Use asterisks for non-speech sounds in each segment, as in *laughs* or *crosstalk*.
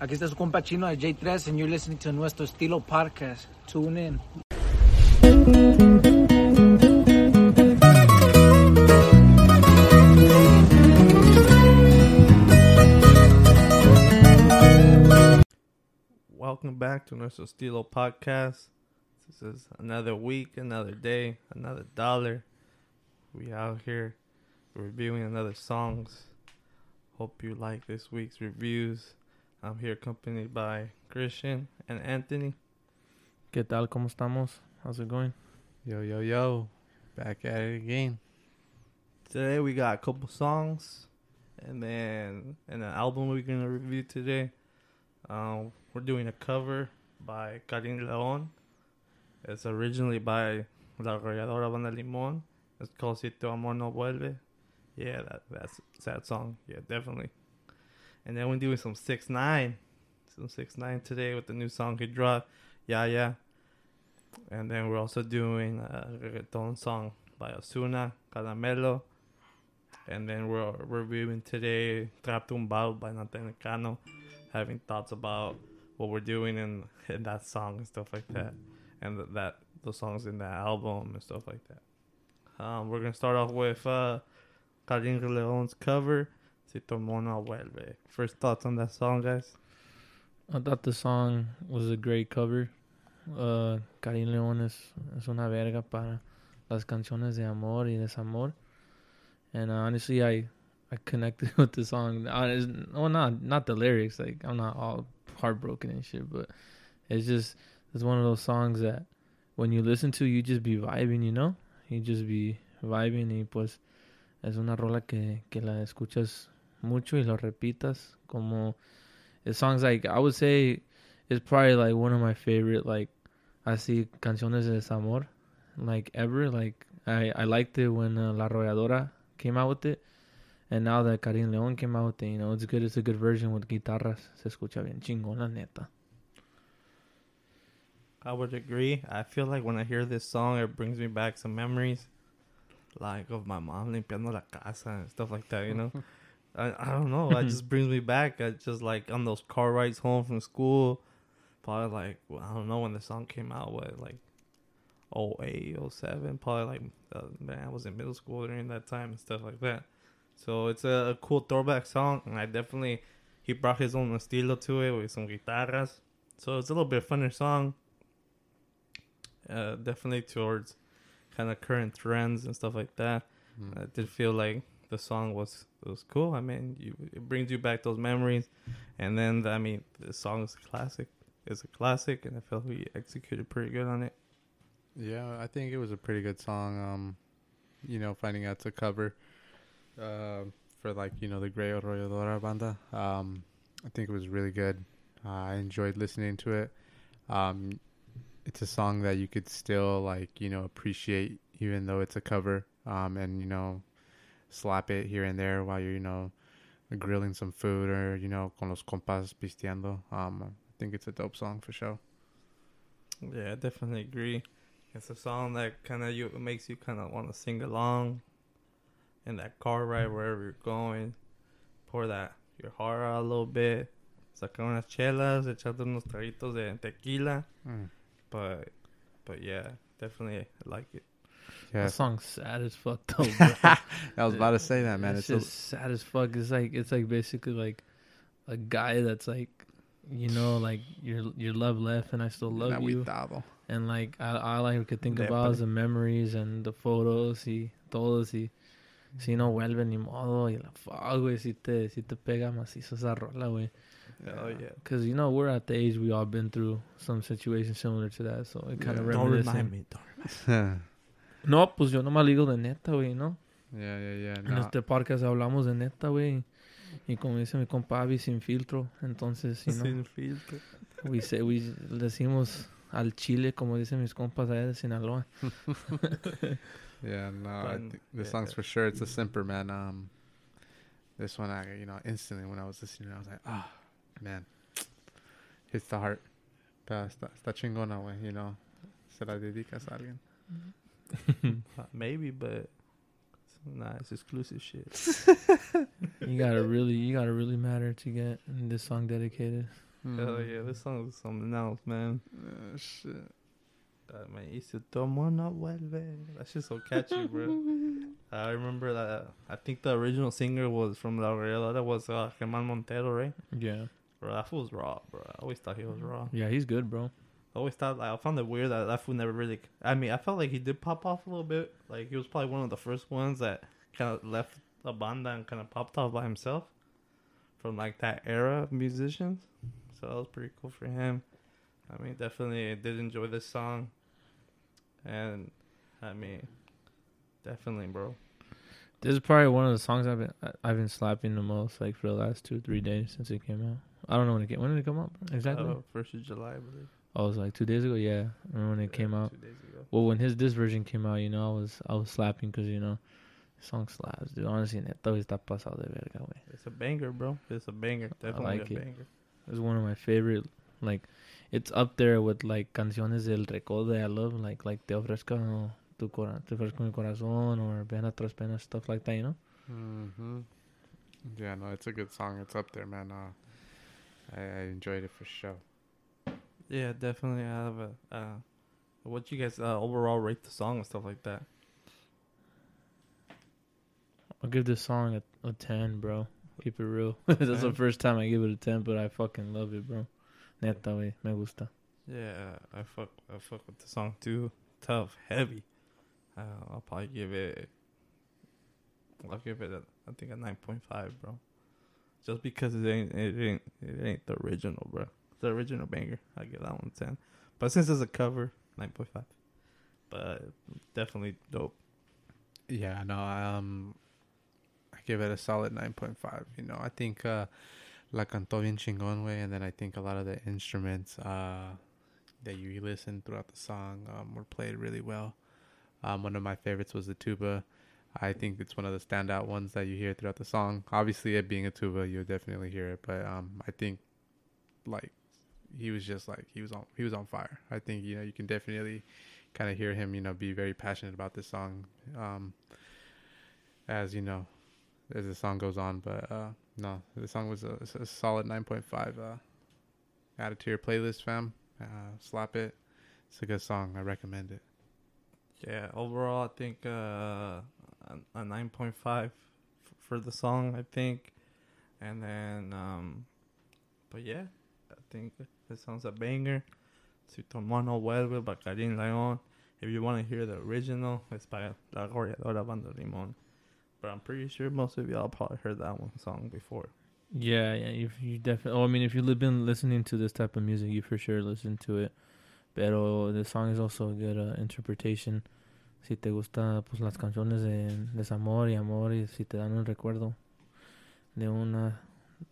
Aquí está su compa chino de J3 and you're listening to Nuestro Estilo Podcast. Tune in. Welcome back to Nuestro Estilo Podcast. This is another week, another day, another dollar. We out here reviewing another songs. Hope you like this week's reviews. I'm here accompanied by Christian and Anthony. ¿Qué tal? ¿Cómo estamos? How's it going? Yo, yo, yo. Back at it again. Today we got a couple songs and then and an album we're gonna review today. Um, we're doing a cover by Carin Leon. It's originally by La Arrolladora Banda Limón. It's called Si Tu Amor No Vuelve. Yeah, that that's a sad song. Yeah, definitely. And then we're doing some six nine, some six nine today with the new song he dropped. Yeah, yeah. And then we're also doing a reggaeton song by Ozuna, Caramelo. And then we're reviewing today Trap Tumbado by Nathan having thoughts about what we're doing in, in that song and stuff like that. And th- that the songs in that album and stuff like that. Um, we're gonna start off with uh Carin Leon's cover, Si vuelve. First thoughts on that song, guys? I thought the song was a great cover. Uh, Carin León es, es una verga para las canciones de amor y desamor. And uh, honestly, I I connected *laughs* with the song. Uh, well, not not the lyrics. Like I'm not all heartbroken and shit, but it's just it's one of those songs that when you listen to, you just be vibing. You know, you just be vibing y pues es una rola que que la escuchas mucho y lo repitas como it songs like I would say it's probably like one of my favorite like así canciones de desamor like ever like I I liked it when uh, La Arrolladora came out with it and now that Carin León came out with it you know it's good it's a good version with guitarras se escucha bien chingón la neta I would agree. I feel like when I hear this song, it brings me back some memories, like of my mom limpiando la casa and stuff like that. You know, *laughs* I I don't know. It just *laughs* brings me back. I just like on those car rides home from school. Probably like well, I don't know when the song came out. What like 08, 07. Probably like uh, man, I was in middle school during that time and stuff like that. So it's a, a cool throwback song, and I definitely he brought his own estilo to it with some guitarras. So it's a little bit funner song uh, definitely towards kind of current trends and stuff like that. Mm. I did feel like the song was was cool. I mean, you, it brings you back those memories, and then I mean, the song is a classic. It's a classic, and I felt we executed pretty good on it. Yeah, I think it was a pretty good song. Um, you know, finding out a cover uh, for like you know the Grey Arrolladora Banda. Um, I think it was really good. Uh, I enjoyed listening to it. Um, it's a song that you could still like you know appreciate even though it's a cover. Um, and you know, slap it here and there while you're you know grilling some food or you know con los compas pisteando. Um, I think it's a dope song for sure. Yeah, I definitely agree. It's a song that kind of you makes you kind of want to sing along in that car ride wherever you're going. Pour that your heart out a little bit. Sacar unas chelas, echarte unos traguitos de tequila. Mm. But, but yeah, definitely I like it. Yeah, that song's sad as fuck *laughs* though bro. I was about to say that, man. it's It's, just sad as fuck it's like it's like basically like a guy that's like you know like your your love left and I still love you agüitado. And like I, all I could think Depre. about is the memories and the photos y todos y si no vuelve ni modo y la fuck, güey, si te, si te pega macizo esa rola, güey. Oh yeah. Cause you know we're at the age we all been through some situation similar to that, so it kind of Yeah. Don't remind me. Don't remind yeah, *laughs* No, pues yo nomás digo de neta, güey, ¿no? yeah, yeah. En No, este podcast hablamos de neta, güey. Y como dice mi compa Avi, sin filtro. Entonces, you know, Sin filtro. we say, we decimos al chile, como dicen mis compas allá de Sinaloa. *laughs* yeah, no. I Fun. think the Yeah. song's for sure. It's a simper, man. Um, this one, I you know, instantly when I was listening, I was like, ah, man, hits the heart. Pero está, está chingona, güey. You know, se la dedicas a alguien. Uh, *laughs* Maybe, but Nah, it's exclusive shit. *laughs* You gotta really, you gotta really matter to get this song dedicated. Hell yeah, this song is something else, man. Uh, shit. Uh, man, y si tu amor no vuelve. That shit's so catchy, bro. *laughs* I remember that. I think the original singer was from La Real. That was uh, Germán Montero, right? Yeah, Bro, that was raw, bro. I always thought he was raw. yeah, he's good, bro. I always thought like, I found it weird that that fool never really. I mean, I felt like he did pop off a little bit. Like he was probably one of the first ones that kind of left the banda and kind of popped off by himself from like that era of musicians. So that was pretty cool for him. I mean, definitely did enjoy this song, and I mean, definitely, bro. This is probably one of the songs I've been I've been slapping the most, like for the last two three days since it came out. I don't know when it came. When did it come out exactly? Uh, First of July, I believe. Oh, it was like two days ago. Yeah, I remember when it Yeah, came out. two days ago. Well, when his this version came out, you know, I was I was slapping because you know, the song slaps, dude. Honestly, neta, está pasado de verga, güey. It's a banger, bro. It's a banger. Definitely like a it. banger. It's one of my favorite. Like, it's up there with like canciones del recodo that I love, like like Te ofrezco tu cora, te ofrezco mi corazón or Pena tras pena stuff like that. You know. Mm-hmm. Yeah, no, it's a good song. It's up there, man. Uh, I, I enjoyed it for sure. Yeah, definitely. I have a. Uh, what you guys uh, overall rate the song and stuff like that? I'll give this song a, a ten, bro. Keep it real. *laughs* That's the first time I give it a ten, but I fucking love it, bro. Neta, wey, me gusta. Yeah, I fuck. I fuck with the song too. Tough, heavy. Uh, I'll probably give it. I'll give it. A, I think a nine point five, bro. Just because it ain't. It ain't. It ain't the original, bro. The original banger. I give that one ten. But since it's a cover, nine point five. But definitely dope. Yeah, no, um, I give it a solid 9.5. You know, I think uh, la cantó bien chingón, way, and then I think a lot of the instruments uh, that you listen throughout the song um, were played really well. Um, one of my favorites was the tuba. I think it's one of the standout ones that you hear throughout the song. Obviously, it being a tuba, you'll definitely hear it, but um, I think like he was just like he was on he was on fire. I think you know you can definitely kind of hear him, you know, be very passionate about this song. Um, as you know, as the song goes on, but uh, no, the song was a, a solid 9.5. Uh, add it to your playlist, fam. Uh, slap it. It's a good song. I recommend it. Yeah, overall, I think uh, a, a 9.5 f- for the song, I think. And then, um, but yeah, think it sounds a banger. Si tu amor no vuelve by Carin Leon. If you want to hear the original, it's by La Arrolladora Banda Limon. But I'm pretty sure most of y'all probably heard that one song before. Yeah, yeah. If you definitely, oh, I mean, if you've been listening to this type of music, you for sure listen to it. Pero the song is also a good uh, interpretation. Si te gusta, pues las canciones de desamor y amor y si te dan un recuerdo de una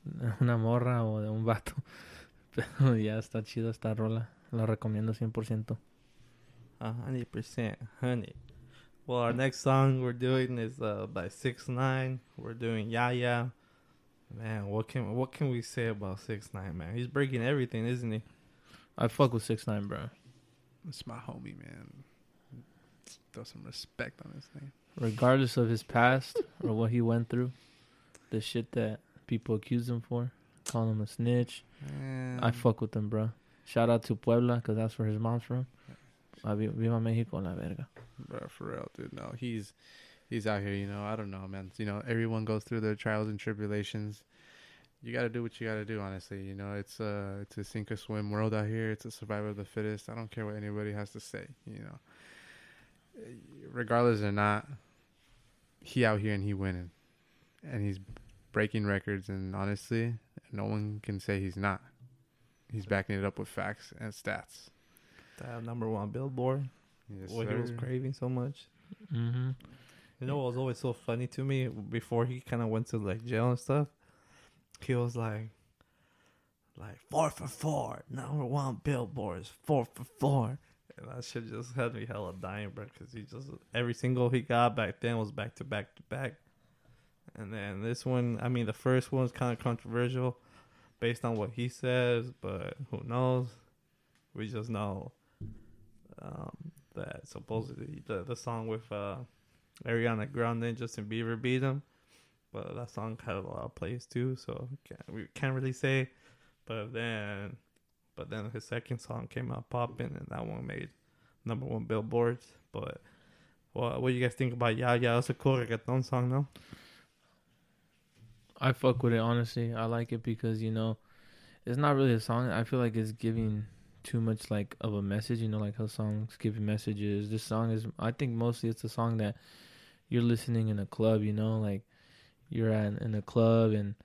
*laughs* una morra o de un vato. Pero *laughs* ya está chido esta rola. La recomiendo 100%. A hundred percent, honey. Well, our next song we're doing is uh by Six Nine. We're doing Ya Ya. Man, what can what can we say about Six Nine? Man, he's breaking everything, isn't he? I fuck with 6 9 bro. It's my homie, man. Throw some respect on his name. Regardless of his past or what he went through, the shit that people accuse him for, calling him a snitch. I Mm. fuck with him, bro. Shout out to Puebla, because that's where his mom's from. Vi- Viva Mexico, la verga. Bro, for real, dude. No, he's he's out here. You know, I don't know, man. You know, everyone goes through their trials and tribulations. You got to do what you got to do. Honestly, you know, it's a it's a sink or swim world out here. It's a survival of the fittest. I don't care what anybody has to say. You know, regardless or not, he out here and he winning, and he's breaking records. And honestly, no one can say he's not. He's backing it up with facts and stats. That number one Billboard. Yes, what he was craving so much. Mm-hmm. You know what was always so funny to me before he kind of went to like jail and stuff. He was like, like four for four, number one billboards, four for four, and that shit just had me hella dying, bro. Because he just every single he got back then was back to back to back, and then this one, I mean, the first one was kind of controversial, based on what he says, but who knows? We just know um, that supposedly the the song with uh Ariana Grande and Justin Bieber beat him. But that song had a lot of plays too, so can't, we can't really say. But then, but then his second song came out popping, and that one made number one billboards. But what what do you guys think about Ya Ya? It's a cool reggaeton song, no? I fuck with it honestly. I like it because you know, it's not really a song. I feel like it's giving too much like of a message. You know, like how songs give messages. This song is. I think mostly it's a song that you're listening in a club. You know, like you're at in a club and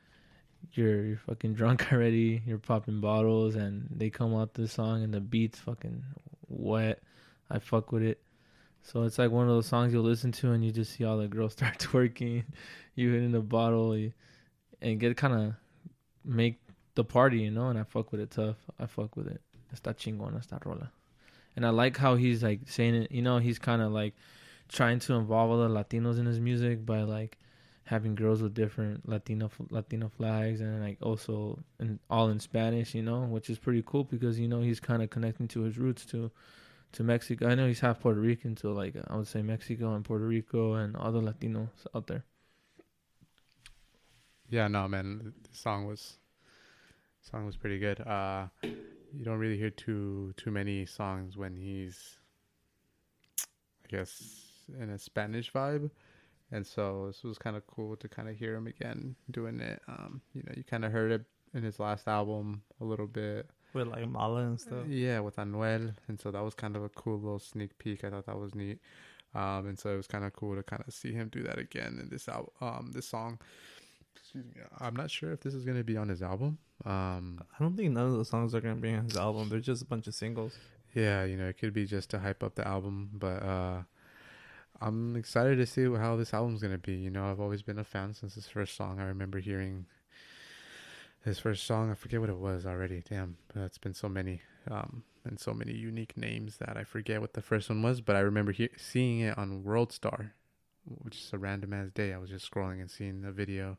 you're you're fucking *laughs* drunk already. You're popping bottles and they come out this song and the beat's fucking wet. I fuck with it. So it's like one of those songs you'll listen to and you just see all the girls *laughs* start twerking. *laughs* You hit in the bottle. You, and get kind of make the party, you know. And I fuck with it tough. I fuck with it. Está chingona esta rola. And I like how he's like saying it. You know, he's kind of like trying to involve other Latinos in his music by like having girls with different Latino Latino flags and like also in, all in Spanish. You know, which is pretty cool because you know he's kind of connecting to his roots to to Mexico. I know he's half Puerto Rican, so like I would say Mexico and Puerto Rico and other Latinos out there. Yeah, no, man, the song was song was pretty good. Uh, you don't really hear too too many songs when he's, I guess, in a Spanish vibe, and so this was kind of cool to kind of hear him again doing it. Um, you know, you kind of heard it in his last album a little bit. With like Mala and stuff. Yeah, with Anuel, and so that was kind of a cool little sneak peek. I thought that was neat, um, and so it was kind of cool to kind of see him do that again in this album, um, this song. Excuse me. I'm not sure if this is gonna be on his album. Um, I don't think none of the songs are gonna be on his album. They're just a bunch of singles. yeah, you know, it could be just to hype up the album, but uh, I'm excited to see how this album's gonna be. You know, I've always been a fan since his first song. I remember hearing his first song. I forget what it was already. Damn, it's been so many, um, and so many unique names that I forget what the first one was. But I remember he- seeing it on World Star, which is a random ass day. I was just scrolling and seeing a video,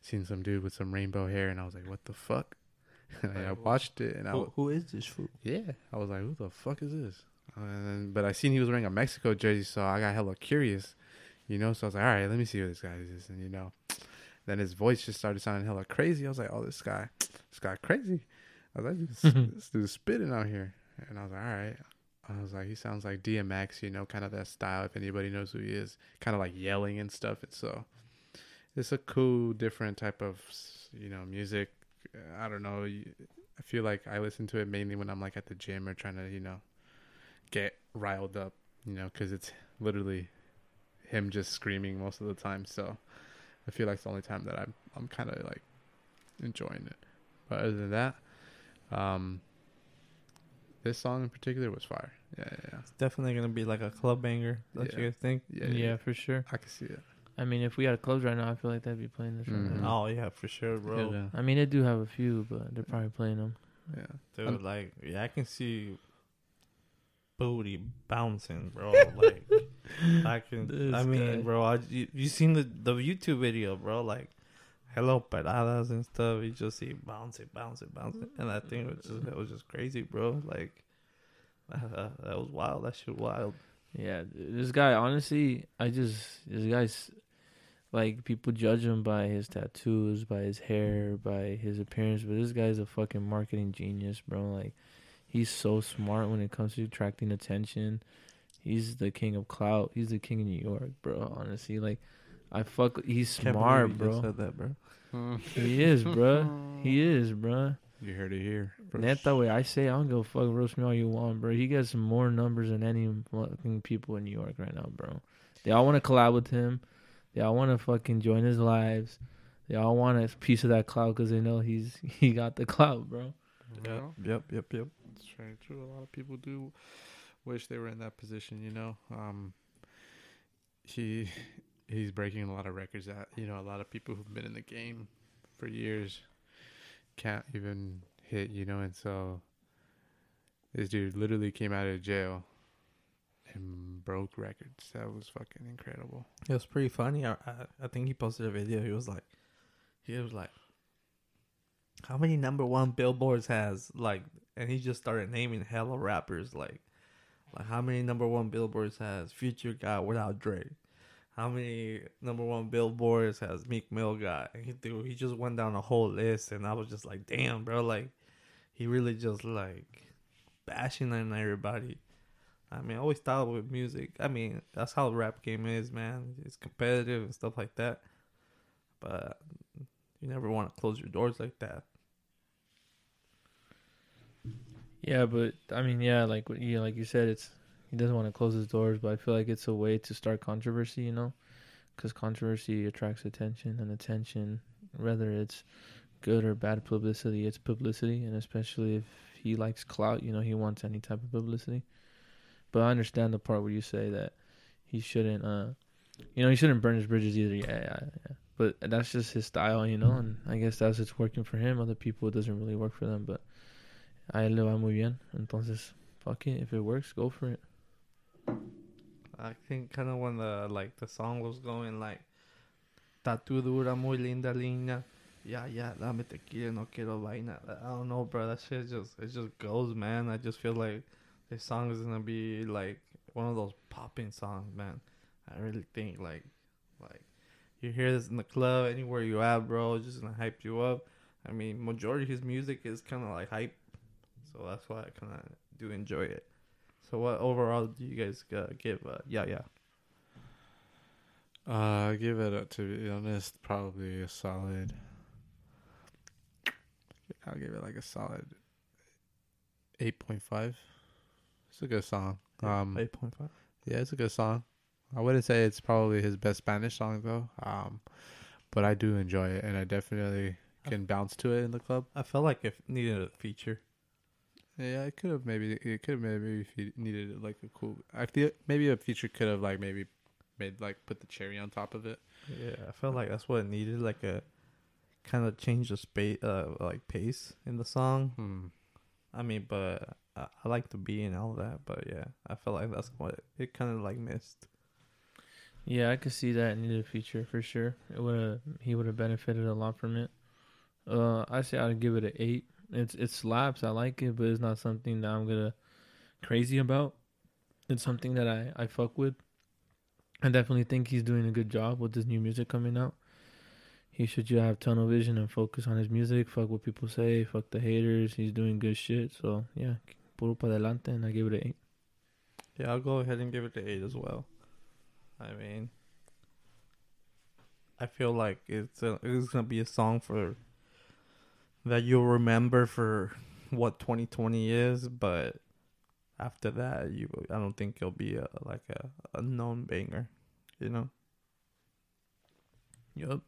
seeing some dude with some rainbow hair, and I was like, "What the fuck?" *laughs* and I watched it, and I Who, was, who is this fool? yeah, I was like, "Who the fuck is this?" Uh, and then, but I seen he was wearing a Mexico jersey, so I got hella curious, you know. So I was like, "All right, let me see who this guy is," and you know, then his voice just started sounding hella crazy. I was like, "Oh, this guy, this guy crazy." I was like, "This, *laughs* this dude's spitting out here," and I was like, "All right." I was like, he sounds like DMX, you know, kind of that style. If anybody knows who he is, kind of like yelling and stuff. And so, it's a cool, different type of, you know, music. I don't know. I feel like I listen to it mainly when I'm like at the gym or trying to, you know, get riled up, you know, because it's literally him just screaming most of the time. So I feel like it's the only time that I'm I'm kind of like enjoying it. But other than that, um, this song in particular was fire. Yeah, yeah, It's definitely gonna be like a club banger. Don't Yeah. you guys think? yeah, Yeah, yeah. for sure. I can see it. I mean, if we had clubs right now, I feel like they'd be playing this. Mhm. Right now. Oh yeah, for sure, bro. Yeah, I mean, they do have a few, but they're probably playing them. yeah. Dude, Um, like yeah, I can see booty bouncing, bro. *laughs* Like I can. This I mean, guy. bro, I, you you seen the the YouTube video, bro? Like hello paradas and stuff. You just see bouncing, bouncing, bouncing, and I think it was just it was just crazy, bro. Like uh, *laughs* that was wild. That shit wild. Yeah, this guy, honestly, I just this guy's like people judge him by his tattoos, by his hair, by his appearance, but this guy's a fucking marketing genius, bro. Like he's so smart when it comes to attracting attention. He's the king of clout. He's the king of New York, bro. Honestly, like I fuck. He's Can't smart, you bro. Said that, bro. He is, *laughs* bro. He is, bro. You heard it here. Neta, way I say, I don't give a fuck. Roast me all you want, bro. He gets more numbers than any fucking people in New York right now, bro. They all want to collab with him. They all want to fucking join his lives. They all want a piece of that clout because they know he's *laughs* he got the clout, bro. Yep, yep, yep, yep. It's very true. A lot of people do wish they were in that position. You know, um, he he's breaking a lot of records that you know a lot of people who've been in the game for years can't even hit. You know, and so this dude literally came out of jail and broke records. That was fucking incredible. It was pretty funny. I, I I think he posted a video. He was like, he was like, how many number one billboards has like, and he just started naming hella rappers like, like how many number one billboards has Future got without Dre, how many number one billboards has Meek Mill got? And he he just went down a whole list, and I was just like, damn, bro, like he really just like bashing on everybody. I mean, I always thought with music. I mean, that's how the rap game is, man. It's competitive and stuff like that. But you never want to close your doors like that. Yeah, but I mean, yeah, like yeah, like you said, it's he doesn't want to close his doors, but I feel like it's a way to start controversy, you know, because controversy attracts attention, and attention, whether it's good or bad publicity, it's publicity, and especially if he likes clout, you know, he wants any type of publicity. But I understand the part where you say that he shouldn't, uh, you know, he shouldn't burn his bridges either. Yeah, yeah, yeah. But that's just his style, you know, and I guess that's it's working for him. Other people, it doesn't really work for them, but. I va muy bien. Entonces, fuck it. If it works, go for it. I think kind of when the like the song was going like Tatu dura muy linda linda. Yeah, yeah, dame tequila, no quiero vaina. I don't know, bro. That shit just it just goes, man. I just feel like this song is gonna be like one of those popping songs, man. I really think like like you hear this in the club, anywhere you at, bro, just gonna hype you up. I mean, majority of his music is kind of like hype, so that's why I kind of do enjoy it. So what overall do you guys uh, give? Uh, yeah, yeah. Uh, I give it a, to be honest, probably a solid. I'll give it like a solid eight point five. It's a good song. Um, eight point five. yeah, it's a good song. I wouldn't say it's probably his best Spanish song though. Um, but I do enjoy it, and I definitely can bounce to it in the club. I felt like it needed a feature. Yeah, it could have maybe it could have maybe if you needed like a cool. I feel maybe a feature could have like maybe made like put the cherry on top of it. Yeah, I felt like that's what it needed, like a kind of change the space, uh, like pace in the song. Hmm. I mean, but I, I like the beat and all that. But yeah, I felt like that's what it kind of like missed. Yeah, I could see that needed a feature for sure. It would have he would have benefited a lot from it. Uh, I say I'd give it an eight. It's it slaps. I like it, but it's not something that I'm gonna crazy about. It's something that I I fuck with. I definitely think he's doing a good job with this new music coming out. He should just have tunnel vision and focus on his music. Fuck what people say. Fuck the haters. He's doing good shit. So yeah, puro pa adelante, and I give it an eight. Yeah, I'll go ahead and give it the eight as well. I mean, I feel like it's a, it's gonna be a song for that you'll remember for what 2020 is, but after that, you I don't think it'll be a like a, a known banger, you know. Yup.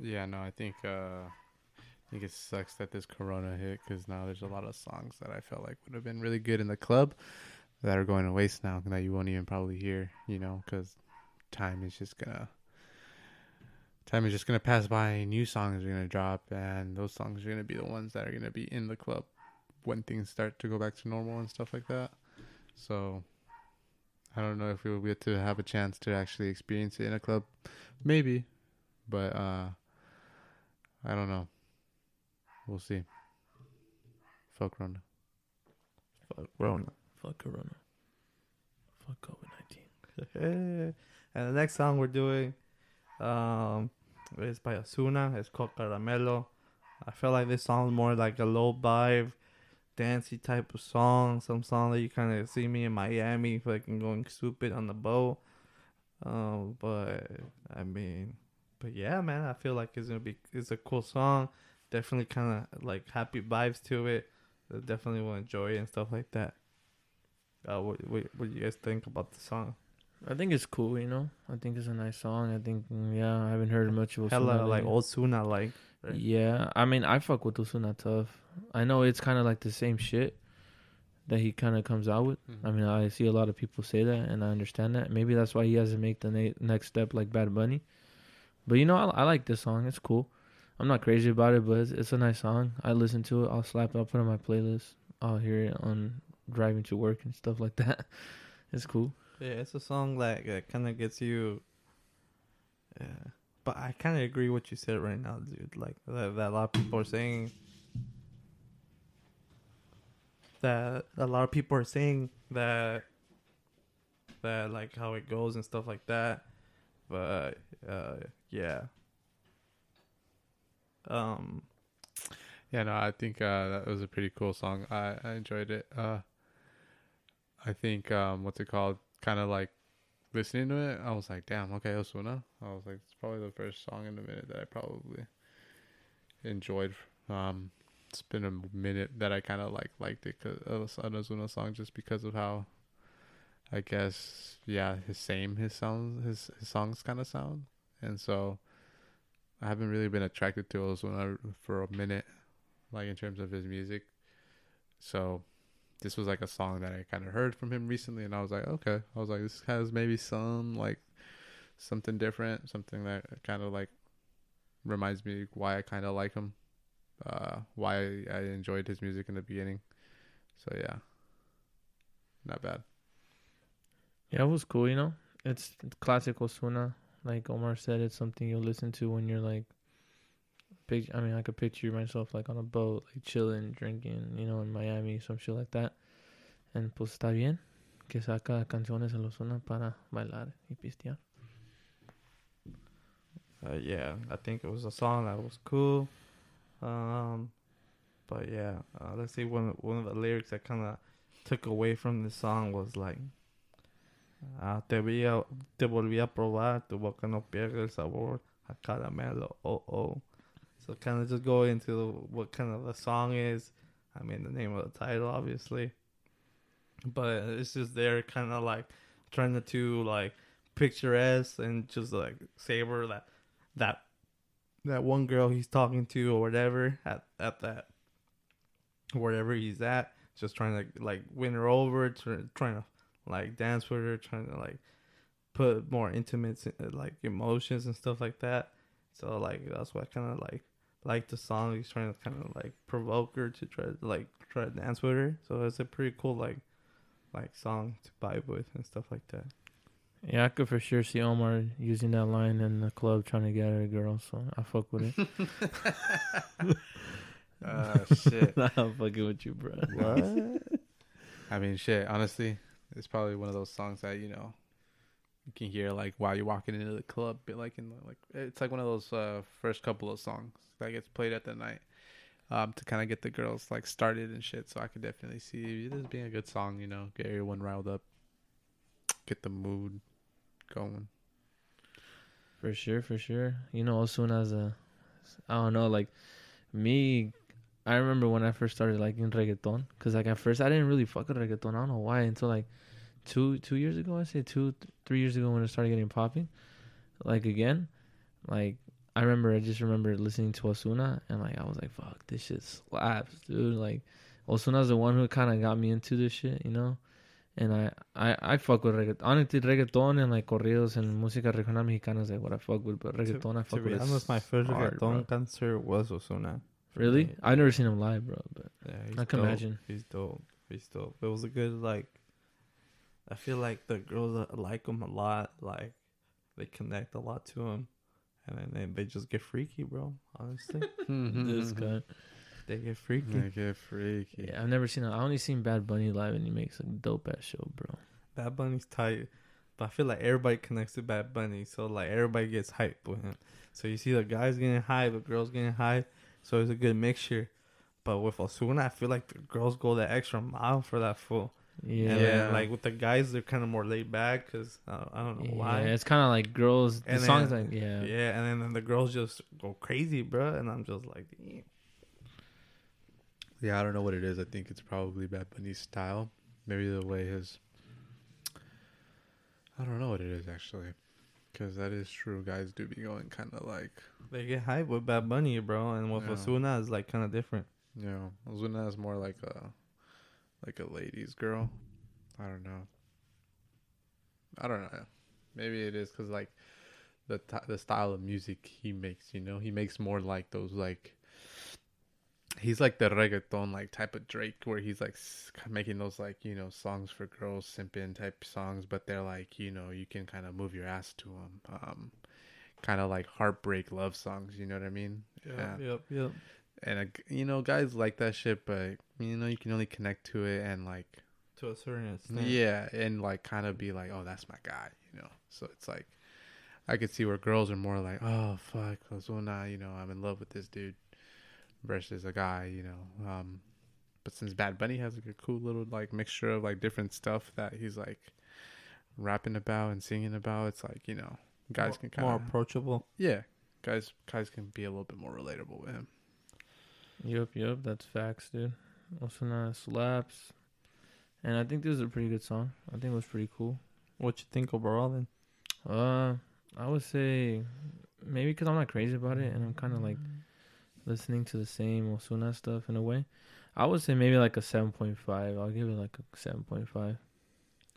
Yeah, no, I think uh, I think it sucks that this Corona hit because now there's a lot of songs that I felt like would have been really good in the club that are going to waste now that you won't even probably hear, you know, because time is just gonna time is just gonna pass by. New songs are gonna drop, and those songs are gonna be the ones that are gonna be in the club when things start to go back to normal and stuff like that. So I don't know if we will get to have a chance to actually experience it in a club, maybe, but uh, I don't know. We'll see. Fuck Rona. Fuck Rona. Fuck Corona. Fuck COVID nineteen. *laughs* and the next song we're doing um it's by Ozuna. It's called Caramelo. I feel like this song more like a low vibe, dancey type of song. Some song that you kind of see me in Miami, fucking going stupid on the boat. Um, but I mean, but yeah, man, I feel like it's gonna be it's a cool song. Definitely kind of like happy vibes to it. I definitely will enjoy it and stuff like that. Uh, what, what what do you guys think about the song? I think it's cool, you know. I think it's a nice song. I think, mm, yeah, I haven't heard much of Hella Ozuna like lately. old Suna like. right? Yeah, I mean, I fuck with Ozuna tough. I know it's kind of like the same shit that he kind of comes out with. I mean, I see a lot of people say that, and I understand that. Maybe that's why he has to make the na- next step like Bad Bunny. But you know, I, I like this song. It's cool. I'm not crazy about it, but it's, it's a nice song. I listen to it. I'll slap it. I'll put it on my playlist. I'll hear it on driving to work and stuff like that. *laughs* It's cool. Yeah, it's a song that, kind of gets you. Yeah, but I kind of agree what you said right now, dude. Like that, that a lot of people are saying that a lot of people are saying that that like how it goes and stuff like that. but uh, yeah. Um, Yeah, no, I think uh, that was a pretty cool song. I, I enjoyed it. Uh, I think um, what's it called? Kind of like listening to it, I was like, damn, okay, Ozuna. I was like, it's probably the first song in a minute that I probably enjoyed. Um, it's been a minute that I kind of like liked it because an Ozuna song just because of how, I guess, yeah, his same his sounds his, his songs kind of sound, and so I haven't really been attracted to Ozuna for a minute, like in terms of his music. So this was like a song that I kind of heard from him recently, and I was like, okay, I was like, this has maybe some like something different, something that kind of like reminds me why I kind of like him, uh, why I enjoyed his music in the beginning. So yeah, not bad. Yeah, it was cool. You know, it's classic Ozuna. Like Omar said, it's something you'll listen to when you're like, I mean, I could picture myself like on a boat, like chilling, drinking, you know, in Miami, some shit like that. And pues está bien que saca canciones en Ozuna para bailar y pistear. uh, yeah, I think it was a song that was cool. Um, but yeah, uh, let's see. One one of the lyrics that kind of took away from the song was like, ah, "Te vi a, te volví a probar, tu boca no pierde el sabor a caramelo." Oh oh. So kind of just go into what kind of the song is. I mean, the name of the title, obviously. But it's just there, kind of like trying to, like picturesque and just like savor that that that one girl he's talking to or whatever at at that wherever he's at, just trying to like win her over, trying to like dance with her, trying to like put more intimate like emotions and stuff like that. So like that's why kind of like like the song. He's trying to kind of like provoke her to try to like try to dance with her. So it's a pretty cool like like song to vibe with and stuff like that. Yeah, I could for sure see Omar using that line in the club trying to get at a girl, so I fuck with it. Uh, *laughs* *laughs* shit. *laughs* I'm fucking with you, bro. What? I mean, shit. Honestly, it's probably one of those songs that you know you can hear like while you're walking into the club, like in like it's like one of those uh, first couple of songs that gets played at the night um, to kind of get the girls like started and shit. So I could definitely see this being a good song. You know, get everyone riled up, get the mood going. For sure, for sure. You know, as soon as a, I don't know, like me. I remember when I first started liking reggaeton, cause like at first I didn't really fuck with reggaeton. I don't know why until like two two years ago. I say two three years ago when it started getting popping, like again, like I remember. I just remember listening to Ozuna and like I was like, fuck, this shit slaps, dude. Like Ozuna's the one who kind of got me into this shit, you know. And I, I, I fuck with reggaeton. Honestly, reggaeton and like corridos and música regional mexicana is like what I fuck with. But reggaeton, I fuck to with. honest, my first hard, bro. reggaeton concert was Ozuna. Really? me. I've never seen him live, bro. But Yeah, I can dope. imagine. He's dope. He's dope. It was a good like. I feel like the girls like him a lot. Like, they connect a lot to him, and then they, they just get freaky, bro. Honestly, *laughs* this mm-hmm. guy. they get freaky. They get freaky. Yeah, I've never seen. I only seen Bad Bunny live, and he makes a dope ass show, bro. Bad Bunny's tight, but I feel like everybody connects to Bad Bunny, so like everybody gets hyped with him. So you see the guys getting high, the girls getting high, so it's a good mixture. But with Ozuna, I feel like the girls go the extra mile for that fool. Yeah, And then, like with the guys, they're kind of more laid back because I, uh, I don't know yeah. why. It's kind of like girls. The And songs then- like yeah. Yeah, and then, then the girls just go crazy, bro. And I'm just like, damn. Yeah, I don't know what it is. I think it's probably Bad Bunny's style. Maybe the way his. I don't know what it is actually, because that is true. Guys do be going kind of like, they get hyped with Bad Bunny, bro. And with Yeah. Ozuna, it's like kind of different. Yeah, know, Ozuna is more like a, like a ladies' girl. I don't know. I don't know. Maybe it is because like, the t- the style of music he makes. You know, he makes more like those like. He's like the reggaeton like type of Drake, where he's like making those like you know songs for girls, simping type songs, but they're like you know you can kind of move your ass to them, um, kind of like heartbreak love songs. You know what I mean? Yeah. Yep, yep. And you know, guys like that shit, but you know, you can only connect to it and like, To a certain extent. yeah, and like kind of be like, oh, that's my guy, you know. So it's like, I could see where girls are more like, oh fuck, Ozuna, you know, I'm in love with this dude, versus a guy, you know. Um, but since Bad Bunny has like a cool little like mixture of like different stuff that he's like rapping about and singing about, it's like you know, guys more, can kind of. more approachable. yeah, guys guys can be a little bit more relatable with him. Yup, yup, that's facts, dude. Also, Ozuna slaps, and I think this is a pretty good song. I think it was pretty cool. What you think overall then? Uh, I would say maybe because I'm not crazy about it, and I'm kind of like listening to the same Ozuna stuff in a way. I would say maybe like a seven point five. I'll give it like a seven point five.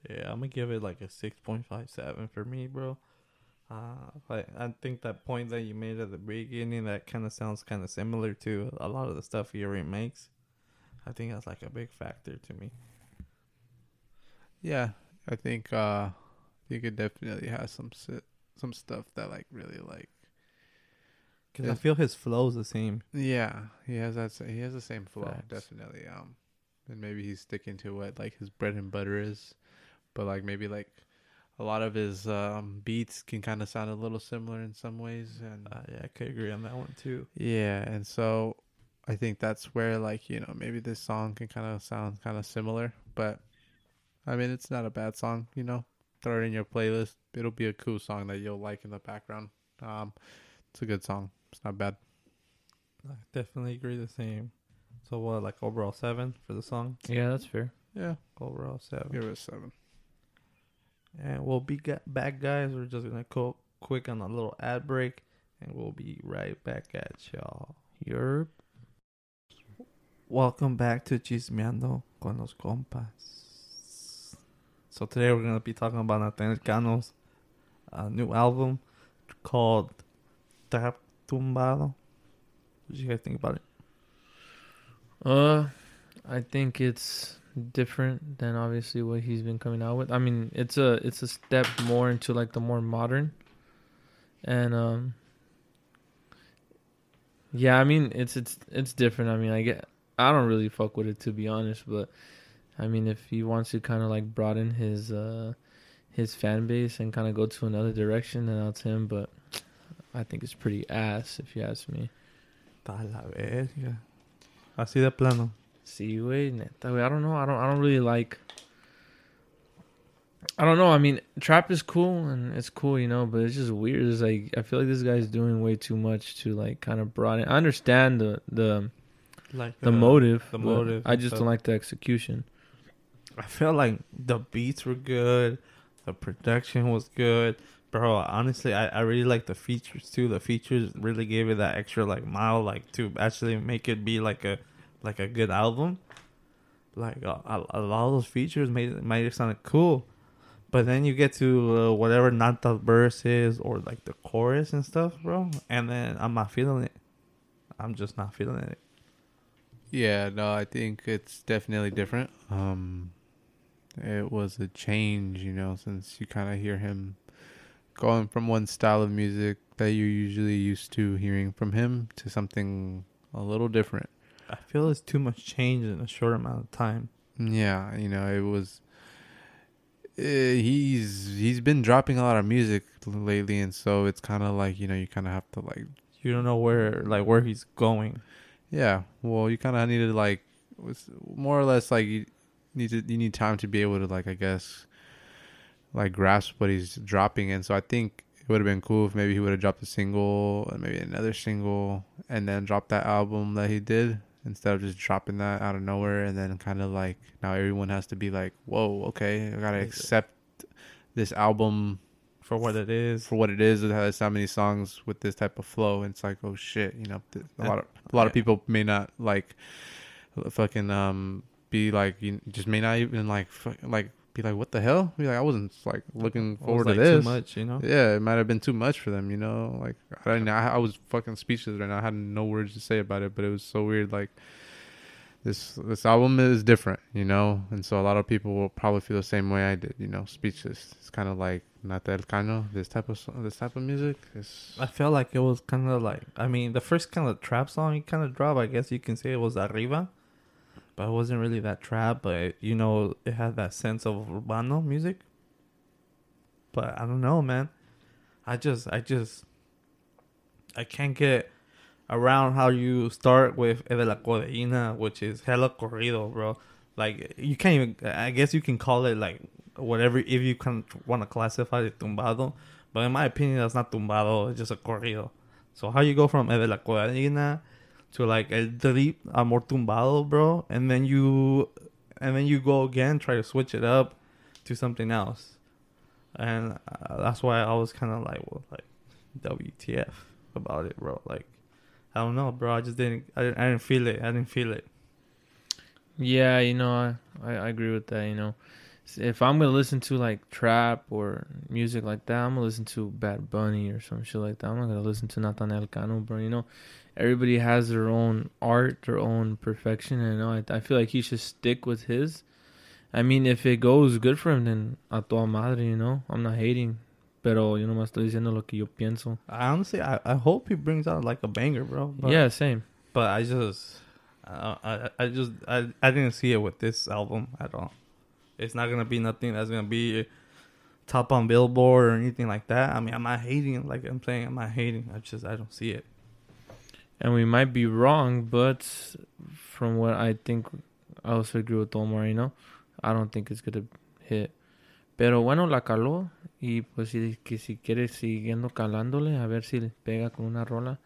Yeah, I'm gonna give it like a six point five seven for me, bro. Uh, I I think that point that you made at the beginning that kind of sounds kind of similar to a lot of the stuff he already makes. I think that's like a big factor to me. Yeah, I think uh, think it definitely has some si- some stuff that like really like. Cause I feel his flow's the same. Yeah, he has that. He has the same flow, Facts. definitely. Um, and maybe he's sticking to what like his bread and butter is, but like maybe like a lot of his um beats can kind of sound a little similar in some ways, and Uh, yeah, I could agree on that one too. yeah, and so I think that's where like you know maybe this song can kind of sound kind of similar, but I mean it's not a bad song, you know. Throw it in your playlist. It'll be a cool song that you'll like in the background. Um, it's a good song. It's not bad. I definitely agree the same. So what, like overall seven for the song? Yeah, that's fair. Yeah, Overall seven. give it a seven. And we'll be back, guys. We're just gonna go quick on a little ad break, and we'll be right back at y'all. Europe. Welcome back to Chismeando con los compas. So today we're gonna be talking about Natanael Cano's uh, new album called Trap Tumbado. What do you guys think about it? Uh, I think it's different than obviously what he's been coming out with. I mean, it's a it's a step more into like the more modern, and um, yeah, I mean it's it's it's different. I mean, I get I don't really fuck with it to be honest, but I mean if he wants to kind of like broaden his uh his fan base and kind of go to another direction, then that's him. But I think it's pretty ass if you ask me. Ta la verga. Así de plano. See, güey, neta, güey. I don't know. I don't. I don't really like. I don't know. I mean, trap is cool and it's cool, you know, but it's just weird. It's like I feel like this guy's doing way too much to like kind of broaden. I understand the the Like the uh, motive. the motive I just stuff. don't like the execution. I feel like the beats were good, the production was good, bro. Honestly, I, I really like the features too. The features really gave it that extra like mile, like to actually make it be like a like a good album. Like a, a, a lot of those features made it made it sound cool, but then you get to uh, whatever not the verse is or like the chorus and stuff, bro, and then I'm not feeling it. I'm just not feeling it. Yeah, no, I think it's definitely different. Um, it was a change, you know, since you kind of hear him going from one style of music that you're usually used to hearing from him to something a little different. I feel it's too much change in a short amount of time. Yeah, you know, it was. Uh, he's he's been dropping a lot of music lately, and so it's kind of like you know you kind of have to like you don't know where like where he's going. Yeah, well, you kind of need to like, was more or less like you need to you need time to be able to like I guess, like grasp what he's dropping, and so I think it would have been cool if maybe he would have dropped a single and maybe another single, and then dropped that album that he did instead of just dropping that out of nowhere, and then kind of like now everyone has to be like, whoa, okay, I gotta accept this album for what it is. for what it is. It has so many songs with this type of flow, and it's like, oh shit, you know, a lot of a lot of people may not like fucking um be like you just may not even like like be like what the hell? Be like I wasn't like looking It was, forward like, to this. Too much, you know. Yeah, it might have been too much for them, you know. Like I didn't, I, I was fucking speechless right now. I had no words to say about it, but it was so weird. Like this, this album is different, you know, and so a lot of people will probably feel the same way I did, you know, speechless. It's kind of like not that kind of this type of this type of music. It's, I felt like it was kind of like I mean the first kind of trap song he kind of dropped. I guess you can say it was Arriba, but it wasn't really that trap. But you know it had that sense of urbano music. But I don't know, man. I just I just I can't get around how you start with de la Codeína, which is hella corrido, bro. Like you can't even. I guess you can call it like whatever if you can want to classify it tumbado, but in my opinion, that's not tumbado. It's just a corrido. So how you go from de la Codeína to like El Drip Amor Tumbado, bro, and then you and then you go again try to switch it up to something else, and uh, that's why I was kind of like, well, like WTF about it, bro. Like I don't know, bro. I just didn't. I didn't, I didn't feel it. I didn't feel it. Yeah, you know, I, I, I agree with that. You know, if I'm gonna listen to like trap or music like that, I'm gonna listen to Bad Bunny or some shit like that. I'm not gonna listen to Natanael Cano, bro. You know, everybody has their own art, their own perfection, and you know, I, I feel like he should stick with his. I mean, if it goes good for him, then a toda madre, you know. I'm not hating, pero yo no me estoy diciendo lo que yo pienso. I honestly, I, I hope he brings out like a banger, bro. But, yeah, same. but I just, I, I, I just, I, I didn't see it with this album at all. It's not gonna be nothing that's gonna be top on Billboard or anything like that. I mean, I'm not hating. Like I'm saying, I'm not hating. I just, I don't see it. And we might be wrong, but from what I think, I also agree with you know. I don't think it's gonna hit. Pero bueno, la caló. Y pues si, que si quiere siguiendo calándole, a ver si le pega con una rola.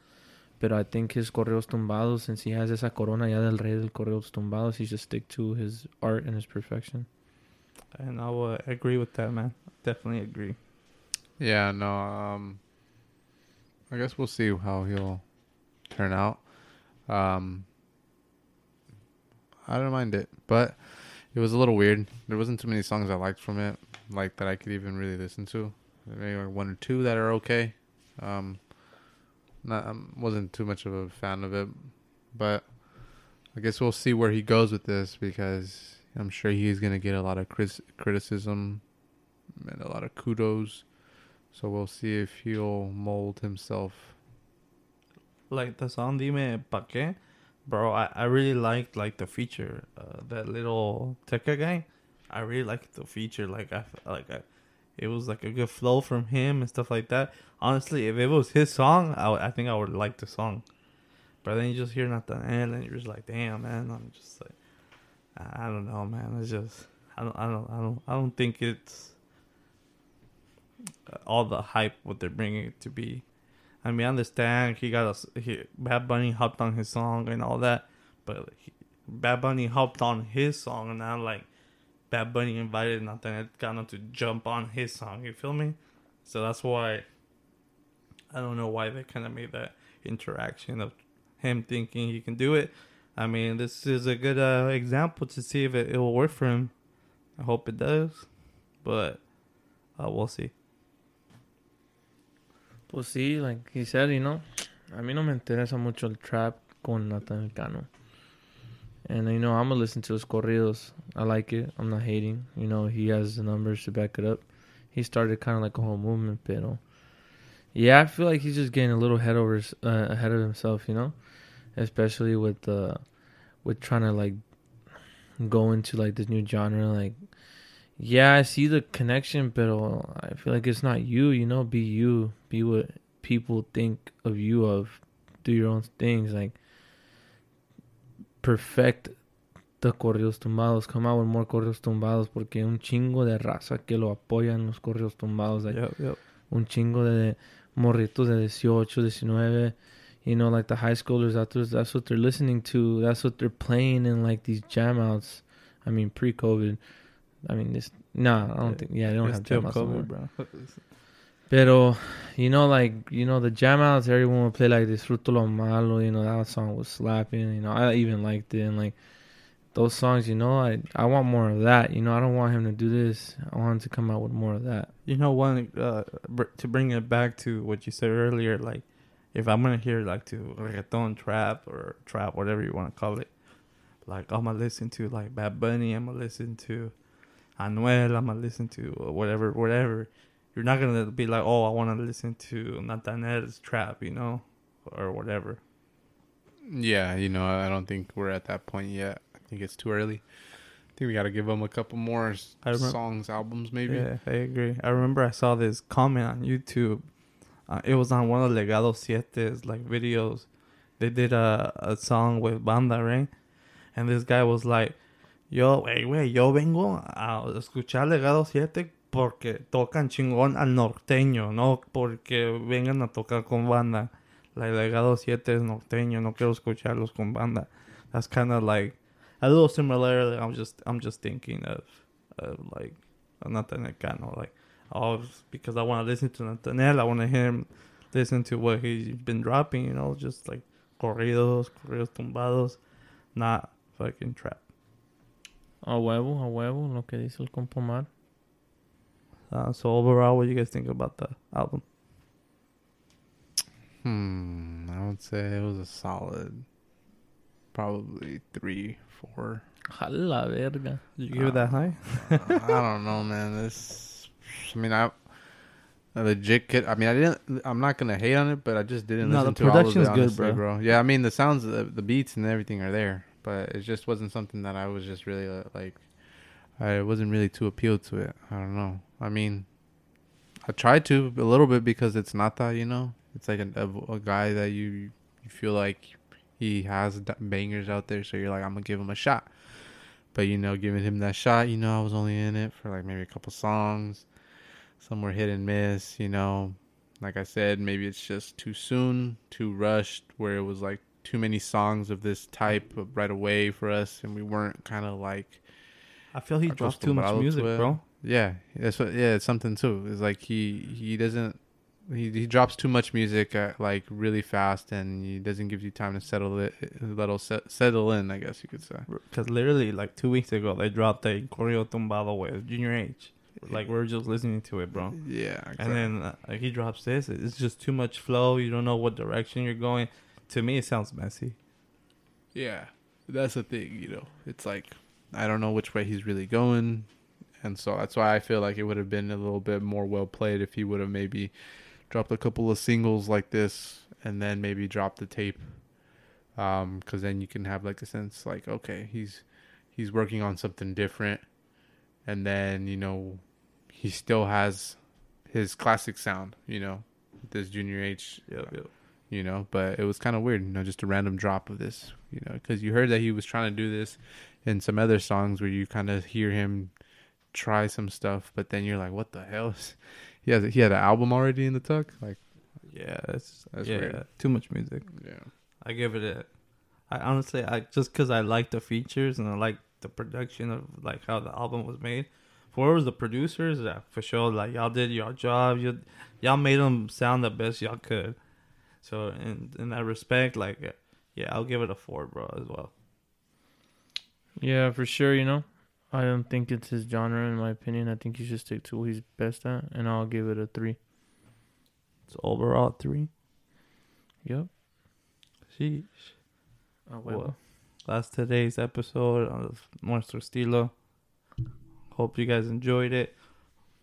Pero I think his corridos tumbados, since he has esa corona ya del rey del corridos tumbados, he should stick to his art and his perfection. And I will agree with that, man. Definitely agree. Yeah, no. Um, I guess we'll see how he'll turn out. Um, I don't mind it, but it was a little weird. There wasn't too many songs I liked from it, like that I could even really listen to. Maybe one or two that are okay. Um, not wasn't too much of a fan of it, but I guess we'll see where he goes with this because I'm sure he's gonna get a lot of criticism and a lot of kudos. So we'll see if he'll mold himself. Like the song Dime Pa Que, bro, I, I really liked like the feature, uh, that little Tekka guy. I really liked the feature. Like I like I, it was like a good flow from him and stuff like that. Honestly, if it was his song, I, I think I would like the song. But then you just hear Natanael and you're just like, damn man, I'm just like, I don't know, man. It's just I don't I don't I don't I don't think it's uh, all the hype what they're bringing it to be. I mean, I understand he got a he, Bad Bunny hopped on his song and all that, but he, Bad Bunny hopped on his song and now like Bad Bunny invited Natanael Cano to jump on his song. You feel me? So that's why I don't know why they kind of made that interaction of him thinking he can do it. I mean, this is a good uh, example to see if it, it will work for him. I hope it does, but uh, we'll see. Pues sí, like he said, you know, a mí no me interesa mucho el trap con Natanael Cano. And, you know, I'm to listen to his corridos. I like it. I'm not hating. You know, he has the numbers to back it up. He started kind of like a whole movement, pero... Yeah, I feel like he's just getting a little head over uh, ahead of himself, you know? Especially with uh, with trying to, like, go into, like, this new genre. Like, yeah, I see the connection, but I feel like it's not you, you know? Be you. Be what people think of you of. Do your own things. Like, perfect the corridos tumbados. Come out with more corridos tumbados porque un chingo de raza que lo apoya en los corridos tumbados. Like, Yep, yep. un chingo de morritos de 18, 19. You know, like the high schoolers out there, that's what they're listening to. That's what they're playing in like these jam outs. I mean, pre COVID. I mean, this, nah, I don't think, yeah, they don't It's have jam outs. anymore. COVID, bro. Pero, you know, like, you know, the jam outs, everyone would play like Disfruto lo malo, you know, that song was slapping, you know, I even liked it. And like, those songs, you know, I I want more of that. You know, I don't want him to do this. I want him to come out with more of that. You know, one uh, br- to bring it back to what you said earlier, like if I'm gonna hear like to reggaeton, trap, or trap, whatever you want to call it, like I'm gonna listen to like Bad Bunny, I'm gonna listen to Anuel, I'm gonna listen to uh, whatever, whatever. You're not gonna be like, oh, I want to listen to Natanael's trap, you know, or whatever. Yeah, you know, I don't think we're at that point yet. I think it's too early. I think we got to give them a couple more s- I remem- songs, albums, maybe. Yeah, I agree. I remember I saw this comment on YouTube Uh, it was on one of Legado Siete's like videos. They did a, a song with banda, right? And this guy was like, yo, wey, wey, yo vengo a escuchar Legado Siete porque tocan chingón al norteño, no porque vengan a tocar con banda. Like Legado Siete es norteño, no quiero escucharlos con banda. That's kind of like a little similar. I'm just I'm just thinking of, of like Nathaniel Cano, like oh because I want to listen to Natanael, I want to hear him listen to what he's been dropping, you know, just like corridos, corridos tumbados, not fucking trap. A huevo, a huevo, lo que dice el compa Omar. Uh, so overall, what do you guys think about the album? Hmm. I would say it was a solid, probably three, four. A la verga. You give it that high? I don't know, man. This, I mean, I, legit could. I mean, I didn't. I'm not gonna hate on it, but I just didn't No, listen the to all of production's it, good, honestly, bro. Yeah, I mean, the sounds, the, the beats, and everything are there, but it just wasn't something that I was just really uh, like. I wasn't really too appealed to it. I don't know. I mean, I tried to a little bit because it's not that you know. It's like a, a, a guy that you you feel like he has bangers out there, so you're like, I'm gonna give him a shot. But you know, giving him that shot, you know, I was only in it for like maybe a couple songs. Some were hit and miss, you know. Like I said, maybe it's just too soon, too rushed, where it was like too many songs of this type right away for us, and we weren't kind of like I feel he drops too much music, it. bro. yeah, that's what. Yeah, it's something too. It's like he he doesn't he he drops too much music at, like really fast, and he doesn't give you time to settle it, let set, settle in. I guess you could say. Because literally, like two weeks ago, they dropped a Corrido Tumbado with Junior H. Like we're just listening to it, bro. Yeah, exactly. And then uh, like, he drops this. It's just too much flow. You don't know what direction you're going. To me, it sounds messy. yeah, that's the thing. You know, it's like I don't know which way he's really going, and so that's why I feel like it would have been a little bit more well played if he would have maybe dropped a couple of singles like this, and then maybe dropped the tape. Um, because then you can have like a sense like okay, he's he's working on something different, and then you know he still has his classic sound. You know, this Junior H Yep, yep. you know but it was kind of weird you know just a random drop of this you know because you heard that he was trying to do this in some other songs where you kind of hear him try some stuff but then you're like what the hell is *laughs* he has he had an album already in the tuck like Yeah, that's, That's yeah, weird. too much music. yeah I give it a. I honestly, I just because I like the features and I like the production of like how the album was made. For was the producers, yeah, for sure, like y'all did your job. You, y'all made them sound the best y'all could. So in in that respect, like, yeah, I'll give it a four, bro, as well. Yeah, for sure, you know. I don't think it's his genre, in my opinion. I think he should stick to what he's best at, and I'll give it a three. So overall, three. Yep. Sheesh. Oh, Well, that's today's episode of Nuestro Estilo. Hope you guys enjoyed it.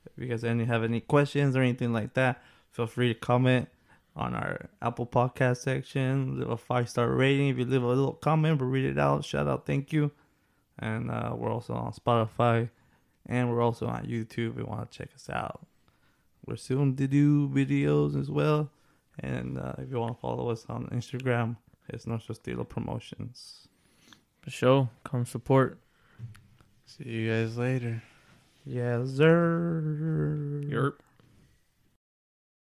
If you guys any have any questions or anything like that, feel free to comment on our Apple Podcast section. Leave a five star rating. If you leave a little comment, we'll read it out. Shout out, thank you. And uh, we're also on Spotify, and we're also on YouTube. If you want to check us out, we're soon to do videos as well. And uh, if you want to follow us on Instagram, it's Nuestro Estilo Promotions. For sure. Come support. see you guys later Yes, sir. Yerp.